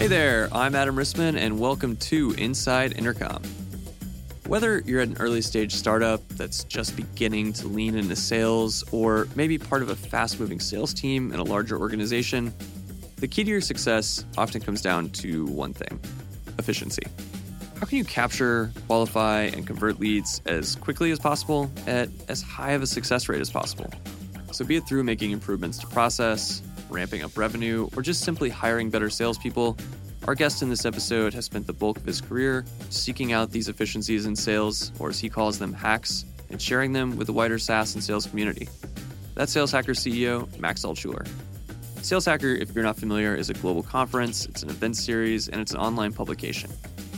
Hey there, I'm Adam Risman, and welcome to Inside Intercom. Whether you're at an early stage startup that's just beginning to lean into sales, or maybe part of a fast moving sales team in a larger organization, the key to your success often comes down to one thing efficiency. How can you capture, qualify, and convert leads as quickly as possible at as high of a success rate as possible? So, be it through making improvements to process, ramping up revenue, or just simply hiring better salespeople, our guest in this episode has spent the bulk of his career seeking out these efficiencies in sales, or as he calls them, hacks, and sharing them with the wider SaaS and sales community. That's Sales Hacker CEO Max Altshuler. Sales Hacker, if you're not familiar, is a global conference, it's an event series, and it's an online publication,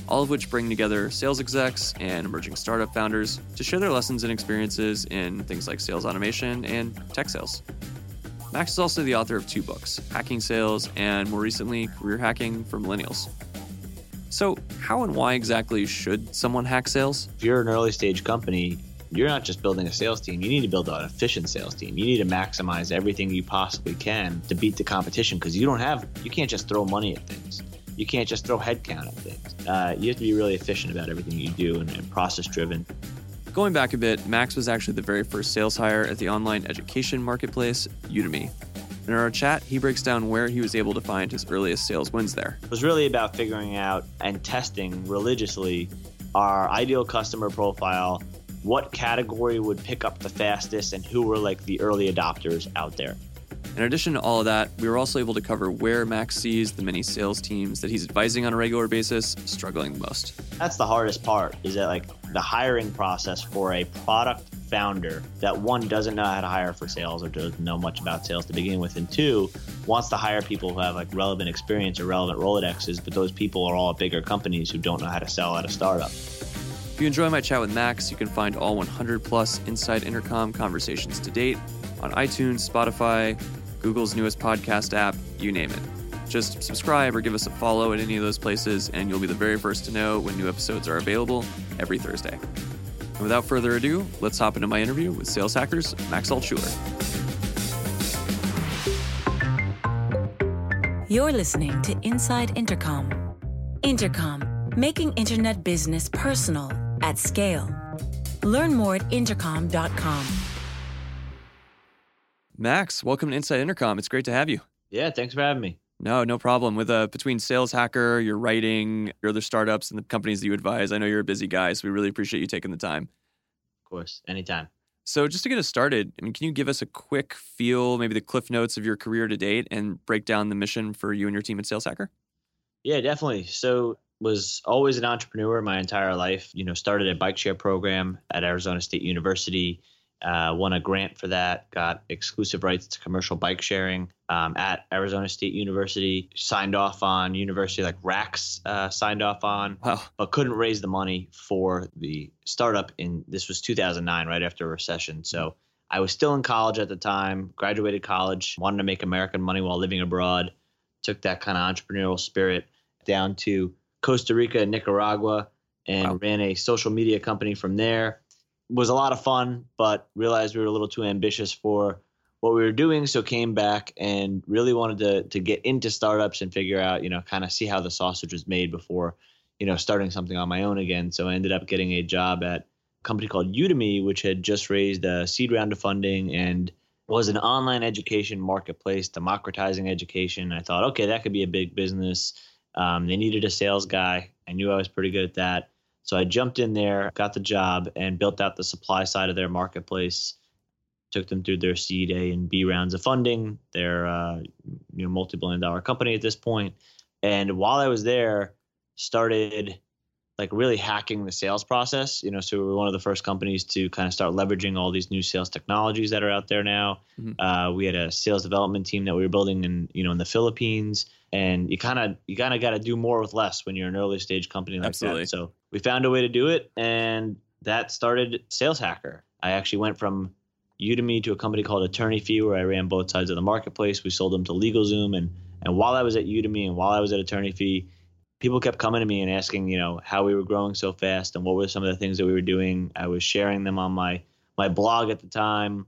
all of which bring together sales execs and emerging startup founders to share their lessons and experiences in things like sales automation and tech sales. Max is also the author of two books Hacking Sales and more recently, Career Hacking for Millennials. So, how and why exactly should someone hack sales? If you're an early stage company, you're not just building a sales team, you need to build an efficient sales team. You need to maximize everything you possibly can to beat the competition because you don't have, you can't just throw money at things. You can't just throw headcount at things. Uh, you have to be really efficient about everything you do and, and process driven. Going back a bit, Max was actually the very first sales hire at the online education marketplace, Udemy. In our chat, he breaks down where he was able to find his earliest sales wins there. It was really about figuring out and testing religiously our ideal customer profile, what category would pick up the fastest, and who were like the early adopters out there. In addition to all of that, we were also able to cover where Max sees the many sales teams that he's advising on a regular basis struggling the most. That's the hardest part is that like the hiring process for a product founder that one doesn't know how to hire for sales or doesn't know much about sales to begin with and two wants to hire people who have like relevant experience or relevant rolodexes but those people are all at bigger companies who don't know how to sell at a startup if you enjoy my chat with max you can find all 100 plus inside intercom conversations to date on itunes spotify Google's newest podcast app, you name it. Just subscribe or give us a follow at any of those places, and you'll be the very first to know when new episodes are available every Thursday. And without further ado, let's hop into my interview with sales hackers Max Altshuler. You're listening to Inside Intercom. Intercom, making internet business personal at scale. Learn more at intercom.com. Max, welcome to Inside Intercom. It's great to have you. Yeah, thanks for having me. No, no problem. With uh, between Sales Hacker, your writing, your other startups, and the companies that you advise, I know you're a busy guy, so we really appreciate you taking the time. Of course, anytime. So, just to get us started, I mean, can you give us a quick feel, maybe the cliff notes of your career to date, and break down the mission for you and your team at Sales Hacker? Yeah, definitely. So, was always an entrepreneur my entire life. You know, started a bike share program at Arizona State University uh, won a grant for that, got exclusive rights to commercial bike sharing um, at Arizona State University, signed off on university like RACS uh, signed off on, wow. but couldn't raise the money for the startup. In this was 2009, right after a recession. So I was still in college at the time, graduated college, wanted to make American money while living abroad, took that kind of entrepreneurial spirit down to Costa Rica and Nicaragua and wow. ran a social media company from there was a lot of fun, but realized we were a little too ambitious for what we were doing. So came back and really wanted to to get into startups and figure out, you know, kind of see how the sausage was made before, you know, starting something on my own again. So I ended up getting a job at a company called Udemy, which had just raised a seed round of funding and was an online education marketplace, democratizing education. I thought, okay, that could be a big business. Um, they needed a sales guy. I knew I was pretty good at that. So I jumped in there, got the job, and built out the supply side of their marketplace. Took them through their seed A and B rounds of funding. They're uh, you know multi-billion dollar company at this point. And while I was there, started like really hacking the sales process. You know, so we were one of the first companies to kind of start leveraging all these new sales technologies that are out there now. Mm-hmm. Uh, we had a sales development team that we were building in you know in the Philippines and you kind of you kind of got to do more with less when you're an early stage company like Absolutely. that. So we found a way to do it, and that started Sales Hacker. I actually went from Udemy to a company called Attorney Fee, where I ran both sides of the marketplace. We sold them to LegalZoom, and and while I was at Udemy and while I was at Attorney Fee, people kept coming to me and asking, you know, how we were growing so fast and what were some of the things that we were doing. I was sharing them on my my blog at the time.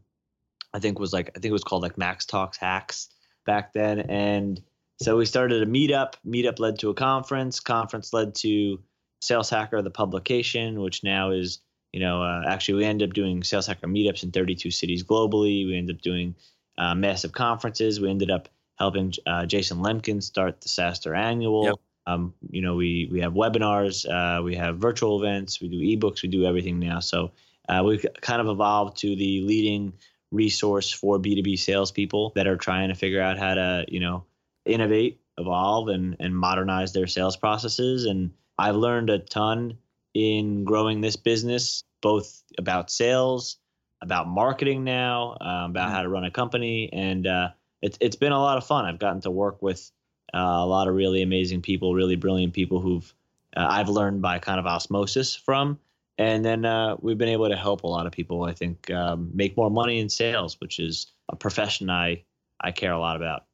I think was like I think it was called like Max Talks Hacks back then, and So we started a meetup. Meetup led to a conference. Conference led to Sales Hacker, the publication, which now is, you know, uh, actually we end up doing Sales Hacker meetups in 32 cities globally. We end up doing uh, massive conferences. We ended up helping uh, Jason Lemkin start the SaaStr Annual. Yep. Um, you know, we we have webinars, uh, we have virtual events, we do ebooks, we do everything now. So uh, we've kind of evolved to the leading resource for B2B salespeople that are trying to figure out how to, you know, innovate, evolve, and and modernize their sales processes. And I've learned a ton in growing this business, both about sales, about marketing now, um, about how to run a company, and uh, it's it's been a lot of fun. I've gotten to work with uh, a lot of really amazing people, really brilliant people who've uh, I've learned by kind of osmosis from, and then uh, we've been able to help a lot of people. I think um, make more money in sales, which is a profession I I care a lot about.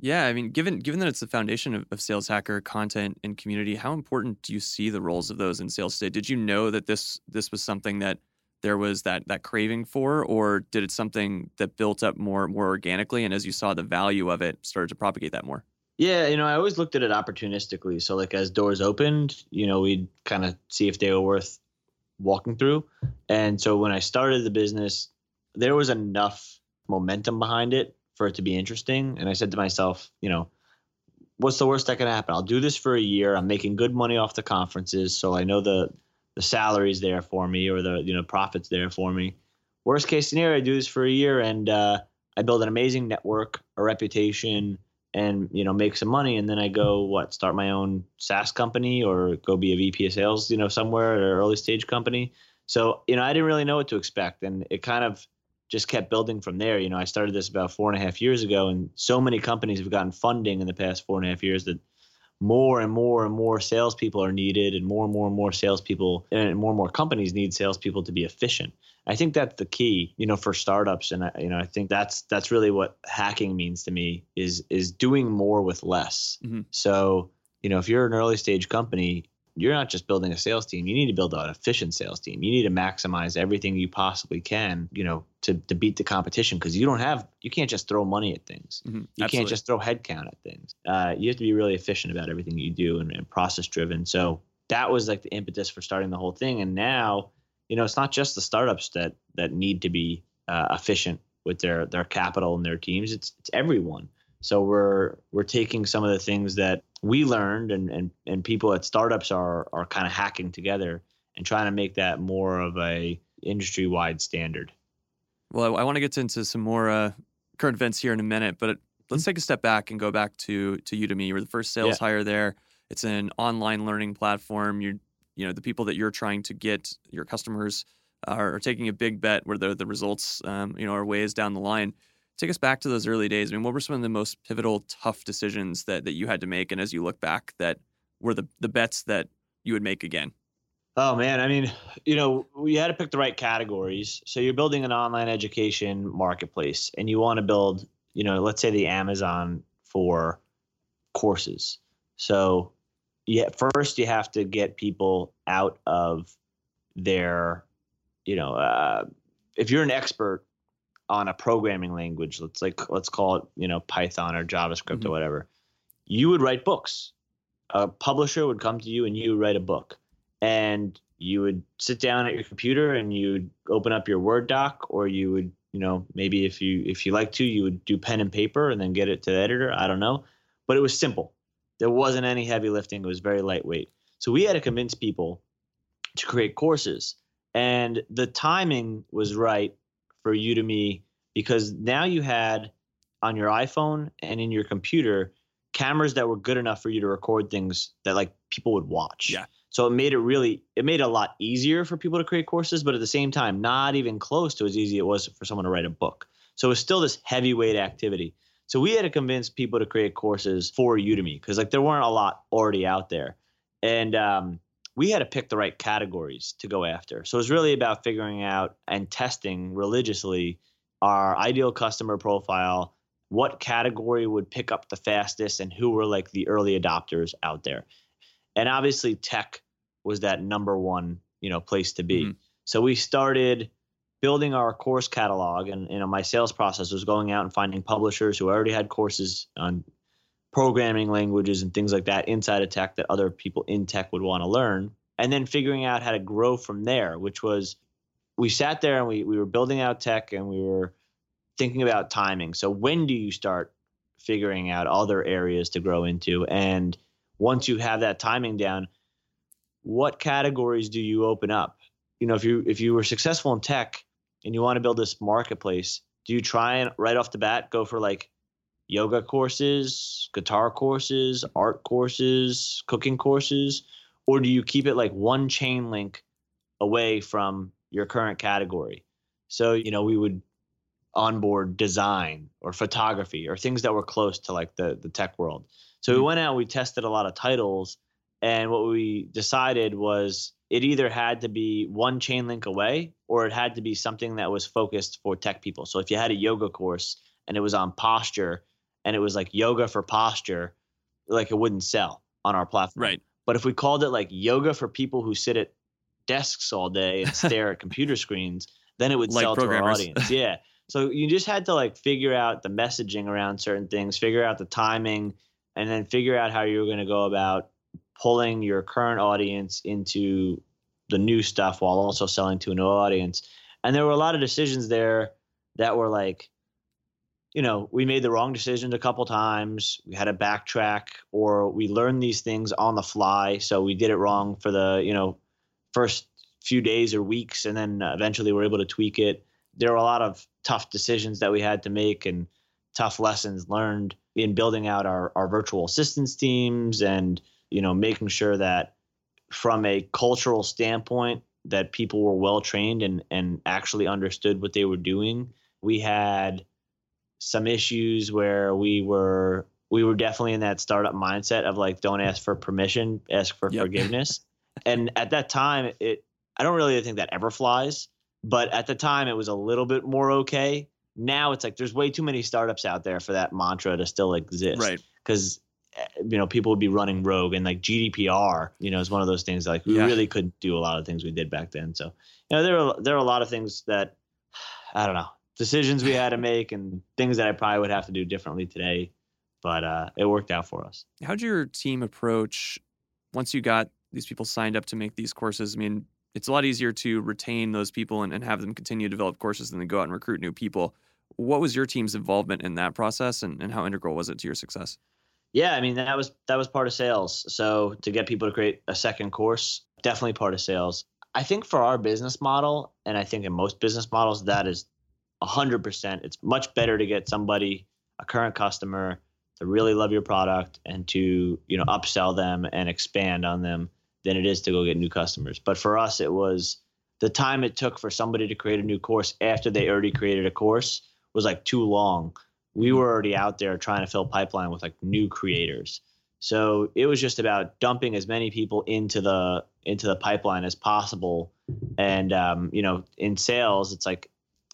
Yeah, I mean, given given that it's the foundation of, of Sales Hacker content and community, how important do you see the roles of those in sales today? Did you know that this this was something that there was that that craving for, or did it something that built up more more organically, and as you saw the value of it, started to propagate that more? Yeah, you know, I always looked at it opportunistically. So like as doors opened, you know, we'd kind of see if they were worth walking through. And so when I started the business, there was enough momentum behind it for it to be interesting. And I said to myself, you know, what's the worst that can happen? I'll do this for a year. I'm making good money off the conferences, so I know the the salary's there for me or the you know profits there for me. Worst case scenario, I do this for a year and uh, I build an amazing network, a reputation, and you know make some money, and then I go what start my own SaaS company or go be a VP of sales, you know, somewhere at an early stage company. So you know, I didn't really know what to expect, and it kind of just kept building from there. You know, I started this about four and a half years ago, and so many companies have gotten funding in the past four and a half years that more and more and more salespeople are needed, and more and more and more salespeople and more and more companies need salespeople to be efficient. I think that's the key, you know, for startups, and I, you know, I think that's that's really what hacking means to me is is doing more with less. Mm-hmm. So, you know, if you're an early stage company, you're not just building a sales team. You need to build an efficient sales team. You need to maximize everything you possibly can, you know, to, to beat the competition because you don't have, you can't just throw money at things. Mm-hmm. You Absolutely. can't just throw headcount at things. Uh, you have to be really efficient about everything you do and, and process driven. So that was like the impetus for starting the whole thing. And now, you know, it's not just the startups that that need to be uh, efficient with their their capital and their teams. It's it's everyone. So we're we're taking some of the things that we learned and and, and people at startups are are kind of hacking together and trying to make that more of a industry wide standard. Well, I, I want to get into some more uh, current events here in a minute, but let's mm-hmm. take a step back and go back to to Udemy. You were the first sales yeah. hire there. It's an online learning platform. You're you know the people that you're trying to get your customers are, are taking a big bet where the the results um, you know are ways down the line take us back to those early days. I mean, what were some of the most pivotal, tough decisions that that you had to make, and as you look back, that were the the bets that you would make again? Oh man, I mean, you know, we had to pick the right categories. So you're building an online education marketplace, and you want to build, you know, let's say the Amazon for courses. So, yeah, first you have to get people out of their, you know, uh, if you're an expert on a programming language, let's like let's call it, you know, Python or JavaScript mm-hmm. or whatever, you would write books. A publisher would come to you and you would write a book. And you would sit down at your computer and you would open up your Word doc or you would, you know, maybe if you if you like to, you would do pen and paper and then get it to the editor. I don't know. But it was simple. There wasn't any heavy lifting. It was very lightweight. So we had to convince people to create courses. And the timing was right for Udemy because now you had on your iPhone and in your computer cameras that were good enough for you to record things that like people would watch. Yeah. So it made it really it made it a lot easier for people to create courses, but at the same time, not even close to as easy it was for someone to write a book. So it's still this heavyweight activity. So we had to convince people to create courses for Udemy because like there weren't a lot already out there, and um, we had to pick the right categories to go after. So it was really about figuring out and testing religiously our ideal customer profile, what category would pick up the fastest, and who were like the early adopters out there. And obviously, tech was that number one, you know, place to be. Mm-hmm. So we started building our course catalog, and you know, my sales process was going out and finding publishers who already had courses on programming languages and things like that inside of tech that other people in tech would want to learn. And then figuring out how to grow from there, which was we sat there and we, we were building out tech and we were thinking about timing. So when do you start figuring out other areas to grow into? And once you have that timing down, what categories do you open up? You know, if you if you were successful in tech and you want to build this marketplace, do you try and right off the bat go for like yoga courses, guitar courses, art courses, cooking courses, or do you keep it like one chain link away from your current category? So, you know, we would onboard design or photography or things that were close to like the the tech world. So we mm-hmm. went out, we tested a lot of titles, and what we decided was it either had to be one chain link away or it had to be something that was focused for tech people. So if you had a yoga course and it was on posture and it was like yoga for posture, like it wouldn't sell on our platform. Right. But if we called it like yoga for people who sit at desks all day and stare at computer screens, then it would like sell to our audience. Yeah. So you just had to like figure out the messaging around certain things, figure out the timing, and then figure out how you were going to go about pulling your current audience into the new stuff while also selling to a new audience. And there were a lot of decisions there that were like, you know, we made the wrong decisions a couple times. We had to backtrack, or we learned these things on the fly. So we did it wrong for the, you know, first few days or weeks, and then eventually we're able to tweak it. There were a lot of tough decisions that we had to make and tough lessons learned in building out our, our virtual assistance teams and, you know, making sure that from a cultural standpoint that people were well trained and, and actually understood what they were doing. We had some issues where we were we were definitely in that startup mindset of like don't ask for permission, ask for yep. forgiveness. and at that time it I don't really think that ever flies, but at the time it was a little bit more okay. Now it's like there's way too many startups out there for that mantra to still exist. Right. Because eh, you know people would be running rogue and like GDPR you know is one of those things like we yeah. really couldn't do a lot of things we did back then so you know there are there are a lot of things that I don't know decisions we had to make and things that I probably would have to do differently today but uh, it worked out for us. How'd your team approach once you got these people signed up to make these courses? I mean, it's a lot easier to retain those people and, and have them continue to develop courses than to go out and recruit new people. What was your team's involvement in that process and, and how integral was it to your success? Yeah, I mean that was that was part of sales. So to get people to create a second course, definitely part of sales. I think for our business model, and I think in most business models, that is hundred percent. It's much better to get somebody, a current customer, to really love your product and to you know upsell them and expand on them than it is to go get new customers. But for us, it was the time it took for somebody to create a new course after they already created a course was like too long we were already out there trying to fill pipeline with like new creators. So it was just about dumping as many people into the into the pipeline as possible. And um, you know, in sales, it's like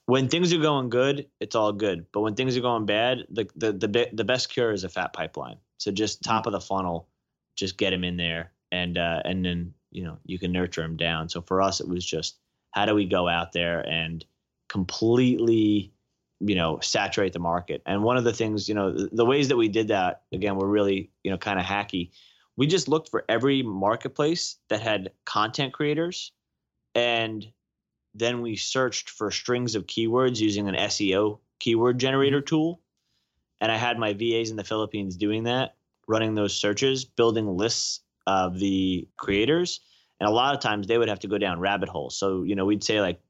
when things are going good, it's all good. But when things are going bad, the the the, the best cure is a fat pipeline. So just top of the funnel, just get them in there, and uh, and then you know you can nurture them down. So for us, it was just how do we go out there and completely you know saturate the market and one of the things you know the, the ways that we did that again were really you know kind of hacky we just looked for every marketplace that had content creators and then we searched for strings of keywords using an SEO keyword generator mm-hmm. tool. And I had my VAs in the Philippines doing that running those searches building lists of the creators. And a lot of times they would have to go down rabbit holes. So you know we'd say like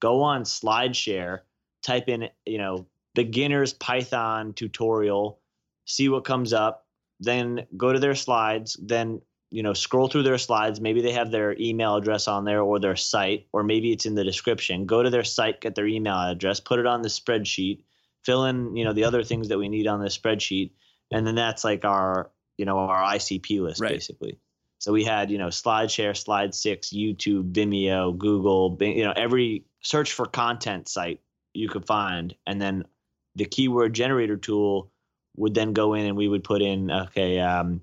go on SlideShare type in, you know, beginner's Python tutorial, see what comes up, then go to their slides, then you know scroll through their slides. Maybe they have their email address on there or their site or maybe it's in the description. Go to their site get their email address put it on the spreadsheet fill in you know the other things that we need on the spreadsheet and then that's like our you know our icp list right. basically. So we had you know slideshare SlideSix youtube vimeo google you know every search for content site you could find, and then the keyword generator tool would then go in and we would put in okay um,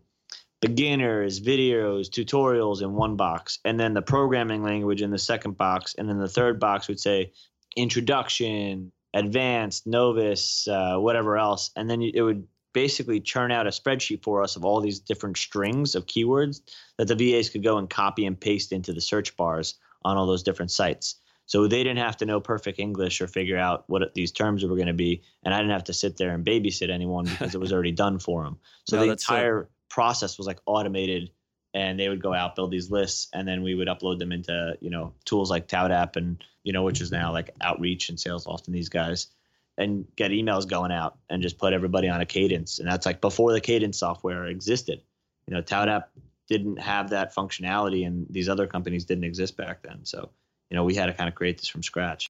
beginners videos tutorials in one box and then the programming language in the second box and then the third box would say introduction advanced novice uh, whatever else and then it would basically churn out a spreadsheet for us of all these different strings of keywords that the VAs could go and copy and paste into the search bars on all those different sites. So they didn't have to know perfect English or figure out what these terms were going to be, and I didn't have to sit there and babysit anyone because it was already done for them. So no, the entire process was like automated, and they would go out build these lists, and then we would upload them into you know tools like ToutApp and you know which is now like Outreach and Salesloft and these guys, and get emails going out and just put everybody on a cadence, and that's like before the cadence software existed. You know, ToutApp didn't have that functionality, and these other companies didn't exist back then. So you know, we had to kind of create this from scratch.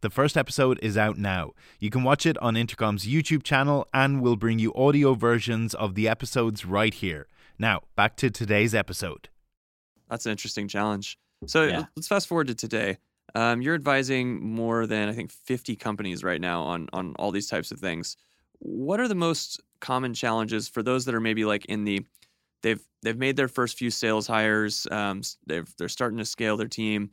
The first episode is out now. You can watch it on Intercom's YouTube channel and we'll bring you audio versions of the episodes right here. Now, back to today's episode. That's an interesting challenge. So yeah. let's fast forward to today. Um, you're advising more than I think 50 companies right now on on all these types of things. What are the most common challenges for those that are maybe like in the they've they've made their first few sales hires, um, they've they're starting to scale their team.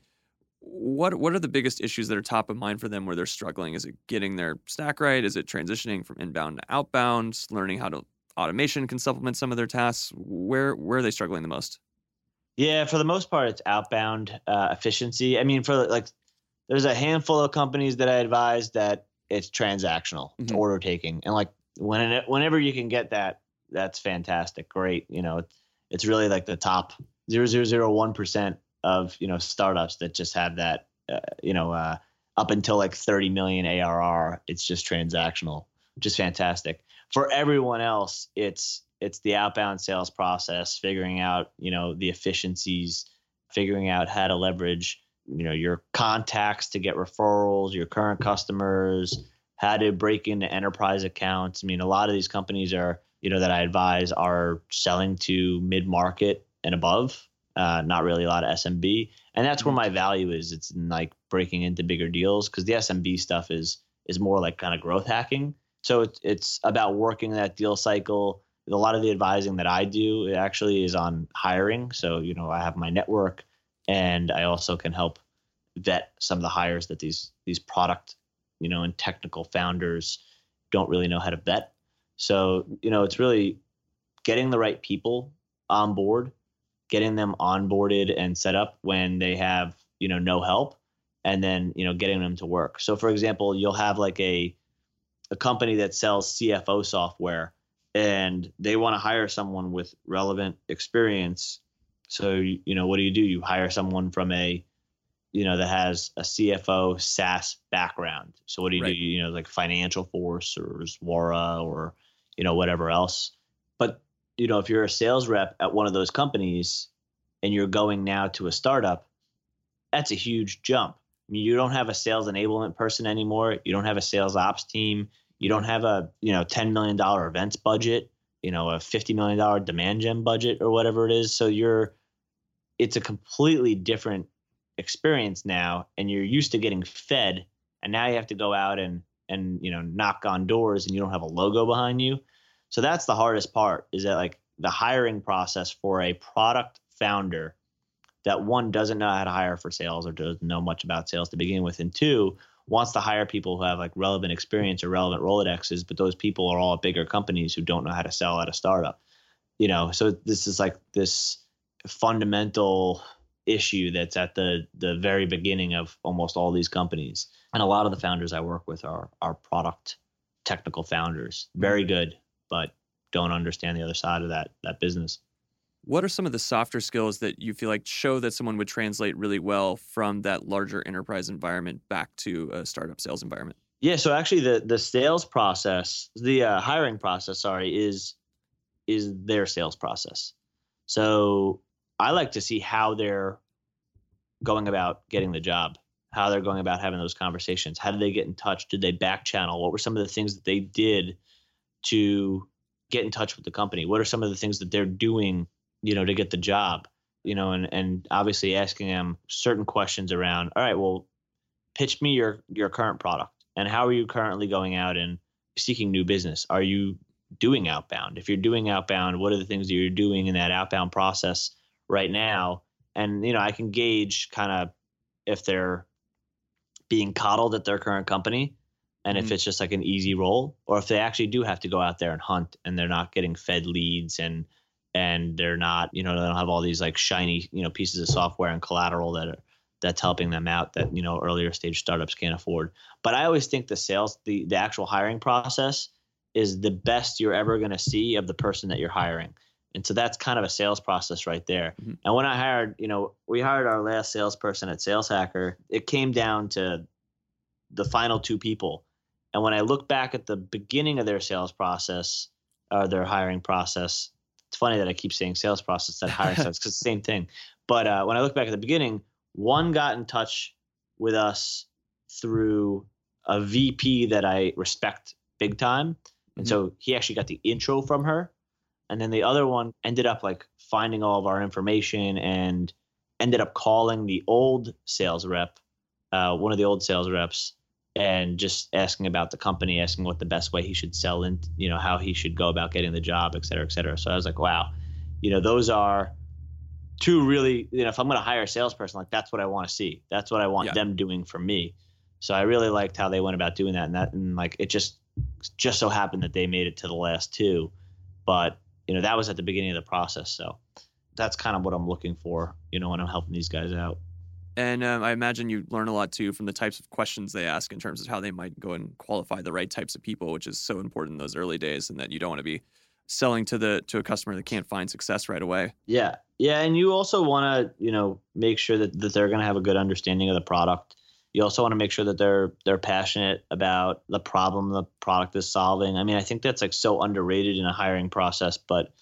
What what are the biggest issues that are top of mind for them where they're struggling? Is it getting their stack right? Is it transitioning from inbound to outbound? Learning how to automation can supplement some of their tasks. Where where are they struggling the most? Yeah, for the most part, it's outbound uh, efficiency. I mean, for like, there's a handful of companies that I advise that it's transactional, mm-hmm. order taking, and like when it, whenever you can get that, that's fantastic. Great, you know, it's, it's really like the top zero zero zero one percent of you know startups that just have that, uh, you know, uh, up until like 30 million ARR, it's just transactional, which is fantastic. For everyone else, it's it's the outbound sales process, figuring out you know the efficiencies, figuring out how to leverage you know your contacts to get referrals, your current customers, how to break into enterprise accounts. I mean, a lot of these companies are, you know, that I advise are selling to mid market and above, uh, not really a lot of SMB. And that's where mm-hmm. my value is. It's in like breaking into bigger deals because the SMB stuff is is more like kind of growth hacking. So it's it's about working that deal cycle. A lot of the advising that I do actually is on hiring. So you know, I have my network, and I also can help vet some of the hires that these these product you know, and technical founders don't really know how to vet. So, you know, it's really getting the right people on board, getting them onboarded and set up when they have, you know, no help, and then, you know, getting them to work. So, for example, you'll have like a a company that sells CFO software and they want to hire someone with relevant experience. So, you know, what do you do? You hire someone from a you know, that has a CFO SaaS background. So what do you right. do? You know, like Financial Force or Zuora or, you know, whatever else. You know, if you're a sales rep at one of those companies and you're going now to a startup, that's a huge jump. I mean, you don't have a sales enablement person anymore. You don't have a sales ops team. You don't have a, you know, $10 million events budget, you know, a $50 million demand gen budget or whatever it is. So you're, it's a completely different experience now and you're used to getting fed and now you have to go out and and you know knock on doors and you don't have a logo behind you So that's the hardest part is that like the hiring process for a product founder that one doesn't know how to hire for sales or doesn't know much about sales to begin with, and two wants to hire people who have like relevant experience or relevant Rolodexes, but those people are all at bigger companies who don't know how to sell at a startup. You know, so this is like this fundamental issue that's at the the very beginning of almost all these companies. And a lot of the founders I work with are are product technical founders. Very mm-hmm. good, but don't understand the other side of that that business. What are some of the softer skills that you feel like show that someone would translate really well from that larger enterprise environment back to a startup sales environment? Yeah, so actually the the sales process, the uh, hiring process, sorry, is is their sales process. So I like to see how they're going about getting the job, how they're going about having those conversations. How did they get in touch? Did they back channel? What were some of the things that they did to get in touch with the company? What are some of the things that they're doing you know, to get the job, you know, and, and obviously asking them certain questions around, all right, well, pitch me your, your current product and how are you currently going out and seeking new business? Are you doing outbound? If you're doing outbound, what are the things that you're doing in that outbound process right now? And, you know, I can gauge kind of if they're being coddled at their current company and mm-hmm. if it's just like an easy role or if they actually do have to go out there and hunt and they're not getting fed leads and and they're not, you know, they don't have all these like shiny, you know, pieces of software and collateral that are that's helping them out that you know earlier stage startups can't afford. But I always think the sales, the the actual hiring process is the best you're ever going to see of the person that you're hiring. And so that's kind of a sales process right there. Mm-hmm. And when I hired, you know, we hired our last salesperson at Sales Hacker, it came down to the final two people. And when I look back at the beginning of their sales process or their hiring process, it's funny that I keep saying sales process that hiring sense because it's the same thing. But uh, when I look back at the beginning, one got in touch with us through a VP that I respect big time. And mm-hmm. so he actually got the intro from her. And then the other one ended up like finding all of our information and ended up calling the old sales rep, uh, one of the old sales reps, and just asking about the company, asking what the best way he should sell and you know, how he should go about getting the job, et cetera, et cetera. So I was like, wow, you know, those are two really, you know, if I'm going to hire a salesperson, like that's what I want to see. That's what I want yeah. them doing for me. So I really liked how they went about doing that, and that, and like it just, just so happened that they made it to the last two, but you know, that was at the beginning of the process. So that's kind of what I'm looking for, you know, when I'm helping these guys out. And um, I imagine you learn a lot too from the types of questions they ask in terms of how they might go and qualify the right types of people, which is so important in those early days, and that you don't want to be selling to the to a customer that can't find success right away. Yeah, yeah, and you also want to you know make sure that, that they're going to have a good understanding of the product. You also want to make sure that they're they're passionate about the problem the product is solving. I mean, I think that's like so underrated in a hiring process, but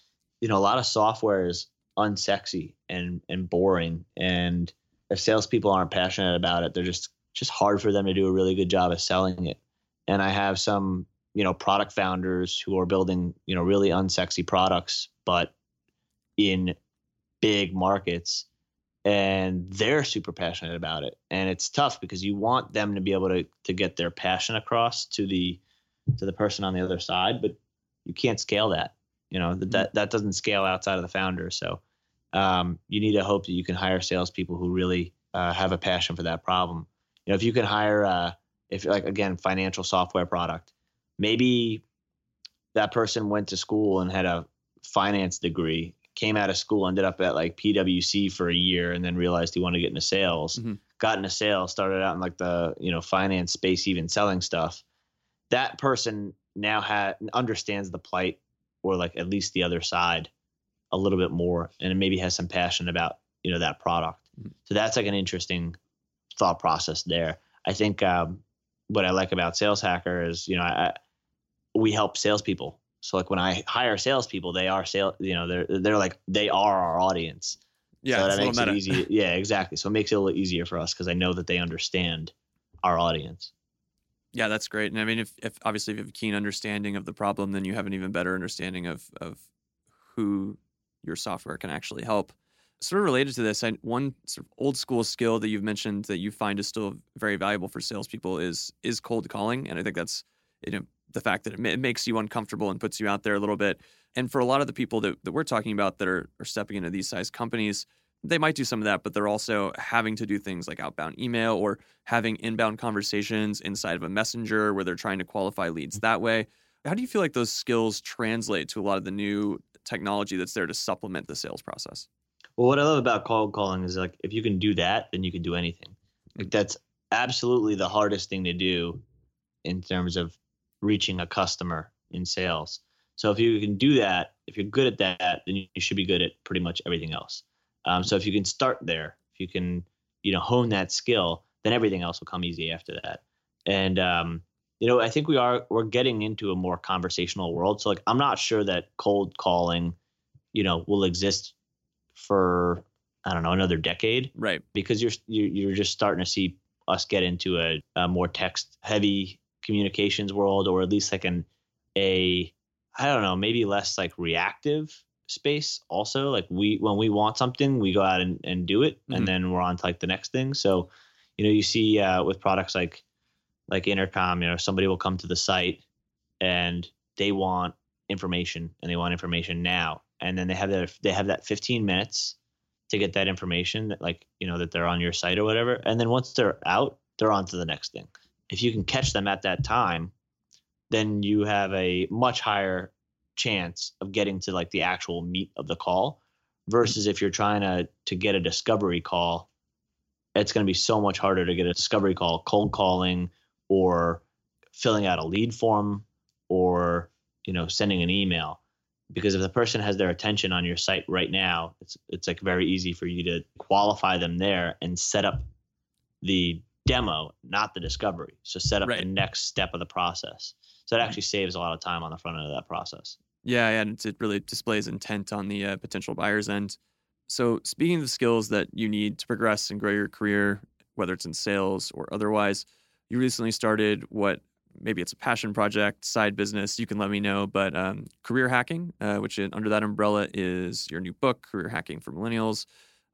you know, a lot of software is unsexy and and boring and if salespeople aren't passionate about it, they're just just hard for them to do a really good job of selling it. And I have some, you know, product founders who are building, you know, really unsexy products, but in big markets and they're super passionate about it. And it's tough because you want them to be able to to get their passion across to the to the person on the other side, but you can't scale that. You know, that mm-hmm. that, that doesn't scale outside of the founder. So um, you need to hope that you can hire salespeople who really uh, have a passion for that problem. You know, if you can hire, uh, if like again, financial software product, maybe that person went to school and had a finance degree, came out of school, ended up at like PwC for a year, and then realized he wanted to get into sales. Mm-hmm. Got into sales, started out in like the you know finance space, even selling stuff. That person now had understands the plight, or like at least the other side a little bit more and maybe has some passion about you know that product. Mm-hmm. so that's like an interesting thought process there. I think um, what i like about sales hacker is you know I, we help salespeople. So like when i hire salespeople they are sale you know they're they're like they are our audience. Yeah so that makes it easy yeah exactly. So it makes it a little easier for us because i know that they understand our audience. Yeah, that's great. And I mean, if, if obviously if you have a keen understanding of the problem, then you have an even better understanding of of who your software can actually help. Sort of related to this, I, one sort of old school skill that you've mentioned that you find is still very valuable for salespeople is is cold calling, and I think that's you know the fact that it, ma- it makes you uncomfortable and puts you out there a little bit. And for a lot of the people that, that we're talking about that are, are stepping into these size companies, they might do some of that, but they're also having to do things like outbound email or having inbound conversations inside of a messenger where they're trying to qualify leads mm-hmm. that way. How do you feel like those skills translate to a lot of the new technology that's there to supplement the sales process? Well, what I love about cold calling is like if you can do that, then you can do anything. Like that's absolutely the hardest thing to do in terms of reaching a customer in sales. So if you can do that, if you're good at that, then you should be good at pretty much everything else. Um, so if you can start there, if you can, you know, hone that skill, then everything else will come easy after that. And um, you know, I think we are we're getting into a more conversational world. So like, I'm not sure that cold calling, you know, will exist for I don't know another decade, Right. because you're you're, you're just starting to see us get into a, a more text heavy communications world or at least like an a i don't know maybe less like reactive space also like we when we want something we go out and, and do it Mhm. and then we're on to like the next thing so you know you see uh, with products like like intercom you know somebody will come to the site and they want information and they want information now. And then they have that they have that 15 minutes to get that information that like you know that they're on your site or whatever. And then once they're out they're on to the next thing. If you can catch them at that time then you have a much higher chance of getting to like the actual meat of the call versus if you're trying to to get a discovery call it's going to be so much harder to get a discovery call cold calling or filling out a lead form or you know sending an email. Because if the person has their attention on your site right now it's it's like very easy for you to qualify them there and set up the demo not the discovery. So set up the next step of the process. So it actually saves a lot of time on the front end of that process. Yeah, and it really displays intent on the uh, potential buyer's end. So, speaking of the skills that you need to progress and grow your career, whether it's in sales or otherwise, you recently started what maybe it's a passion project, side business. You can let me know, but um, career hacking, uh, which in, under that umbrella is your new book, Career Hacking for Millennials,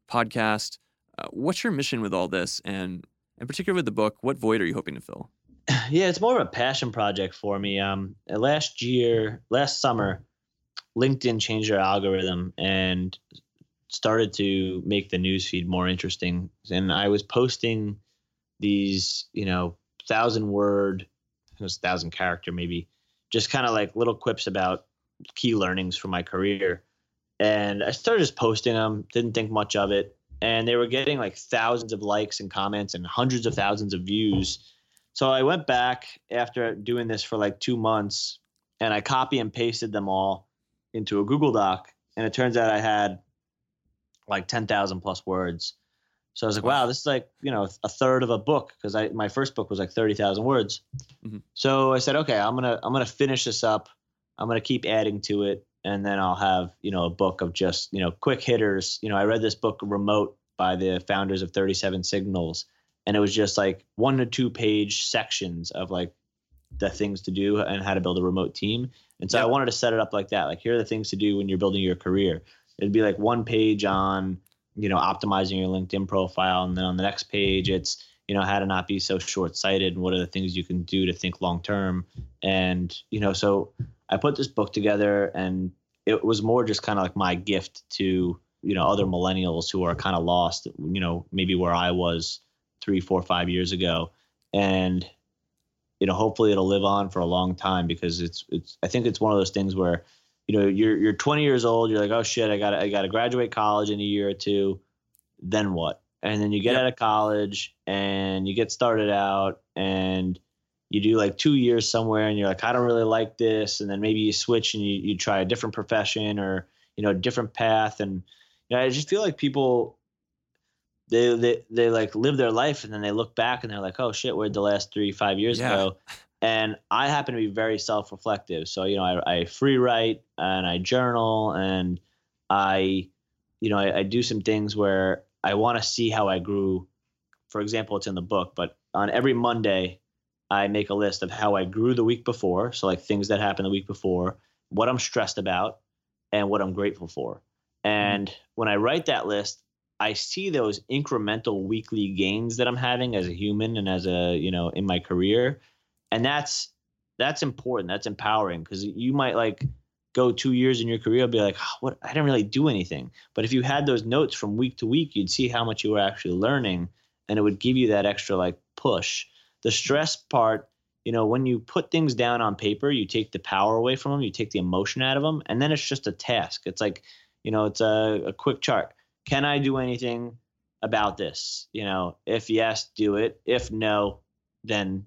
podcast. Uh, what's your mission with all this, and in particular with the book, what void are you hoping to fill? yeah, it's more of a passion project for me. Um, last year, last summer, LinkedIn changed their algorithm and started to make the newsfeed more interesting. And I was posting these, you know, thousand word, it was thousand character maybe, just kind of like little quips about key learnings from my career. And I started just posting them, didn't think much of it. And they were getting like thousands of likes and comments and hundreds of thousands of views. So I went back after doing this for like two months and I copy and pasted them all into a Google Doc. And it turns out I had like 10,000 plus words. So I was like, wow, this is like, you know, a third of a book because I my first book was like 30,000 words. Mhm. So I said, okay, I'm going to I'm going to finish this up. I'm going to keep adding to it and then I'll have, you know, a book of just, you know, quick hitters. You know, I read this book Remote by the founders of 37 Signals and it was just like one to two page sections of like the things to do and how to build a remote team. And so I wanted to set it up like that. Like here are the things to do when you're building your career. It'd be like one page on, you know, optimizing your LinkedIn profile, and then on the next page it's, you know, how to not be so short-sighted and what are the things you can do to think long term. And, you know, so I put this book together and it was more just kind of like my gift to, you know, other millennials who are kind of lost, you know, maybe where I was three, four, five years ago. And you know, hopefully it'll live on for a long time because it's it's I think it's one of those things where, you know, you're you're 20 years old, you're like, oh shit, I got I got to graduate college in a year or two, then what? And then you get Yep. out of college and you get started out and you do like two years somewhere and you're like, I don't really like this, and then maybe you switch and you, you try a different profession or you know a different path, and you know, I just feel like people they, they they like live their life and then they look back and they're like, oh shit, where'd the last three five years Yeah. go? And I happen to be very self reflective, so you know I, I free write and I journal and I, you know, I, I do some things where I want to see how I grew. For example, it's in the book, but on every Monday, I make a list of how I grew the week before. So like things that happened the week before, what I'm stressed about, and what I'm grateful for. And when I write that list, I see those incremental weekly gains that I'm having as a human and as a, you know, in my career. And that's that's important. That's empowering because you might like go two years in your career and be like, oh, what? I didn't really do anything. But if you had those notes from week to week, you'd see how much you were actually learning, and it would give you that extra like push. The stress part, you know, when you put things down on paper, you take the power away from them, you take the emotion out of them, and then it's just a task. It's like, you know, it's a, a quick chart. Can I do anything about this? You know, if yes, do it. If no, then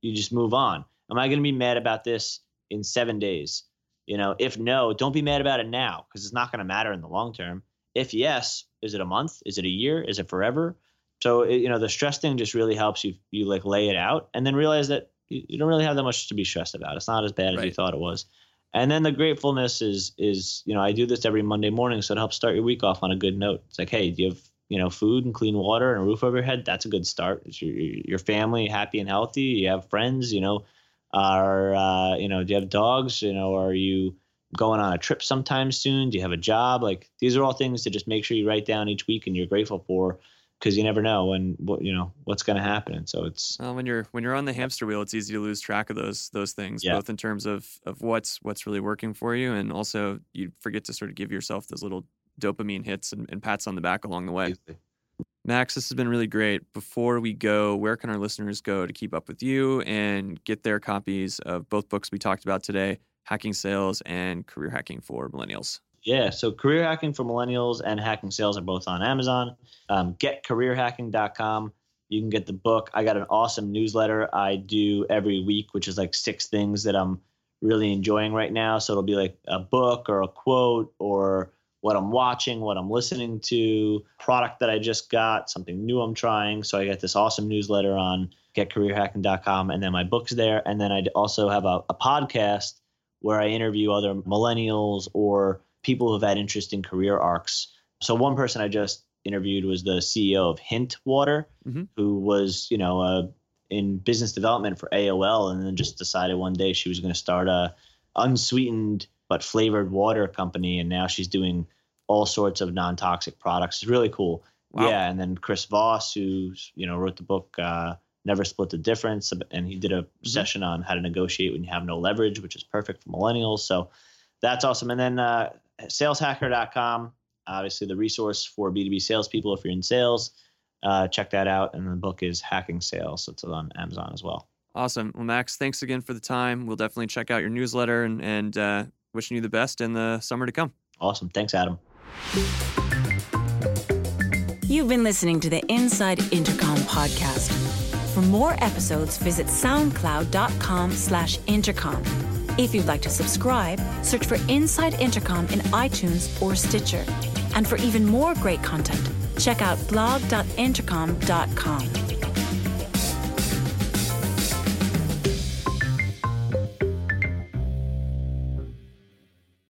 you just move on. Am I going to be mad about this in seven days? You know, if no, don't be mad about it now because it's not going to matter in the long term. If yes, is it a month? Is it a year? Is it forever? So it, you know, the stress thing just really helps you you like lay it out and then realize that you, you don't really have that much to be stressed about. It's not as bad as you thought it was. And then the gratefulness is is you know I do this every Monday morning, so it helps start your week off on a good note. It's like, hey, do you have you know food and clean water and a roof over your head? That's a good start. Is your your family happy and healthy? You have friends, you know. Are uh, you know? Do you have dogs? You know, are you going on a trip sometime soon? Do you have a job? Like these are all things to just make sure you write down each week and you're grateful for because you never know when what you know what's going to happen. And so it's well, when you're when you're on the hamster wheel, it's easy to lose track of those those things, yeah. both in terms of of what's what's really working for you, and also you forget to sort of give yourself those little dopamine hits and, and pats on the back along the way. Max, this has been really great. Before we go, where can our listeners go to keep up with you and get their copies of both books we talked about today, Hacking Sales and Career Hacking for Millennials? Yeah, so Career Hacking for Millennials and Hacking Sales are both on Amazon. Um, getcareerhacking.com. You can get the book. I got an awesome newsletter I do every week, which is like six things that I'm really enjoying right now. So it'll be like a book or a quote or what I'm watching, what I'm listening to, product that I just got, something new I'm trying. So I get this awesome newsletter on getcareerhacking.com and then my book's there. And then I also have a, a podcast where I interview other millennials or people who have had interesting career arcs. So one person I just interviewed was the CEO of Hint Water, mm-hmm. who was, you know, uh, in business development for AOL and then just decided one day she was going to start a unsweetened but flavored water company, and now she's doing all sorts of non-toxic products. It's really cool. Wow. Yeah, and then Chris Voss, who you know wrote the book uh, "Never Split the Difference," and he did a mm-hmm. session on how to negotiate when you have no leverage, which is perfect for millennials. So that's awesome. And then uh, saleshacker.com, obviously the resource for B2B salespeople if you're in sales. Uh, check that out. And the book is Hacking Sales. So it's on Amazon as well. Awesome. Well, Max, thanks again for the time. We'll definitely check out your newsletter and, and uh, wishing you the best in the summer to come. Awesome. Thanks, Adam. You've been listening to the Inside Intercom podcast. For more episodes, visit soundcloud.com slash intercom. If you'd like to subscribe, search for Inside Intercom in iTunes or Stitcher. And for even more great content, check out blog.intercom.com.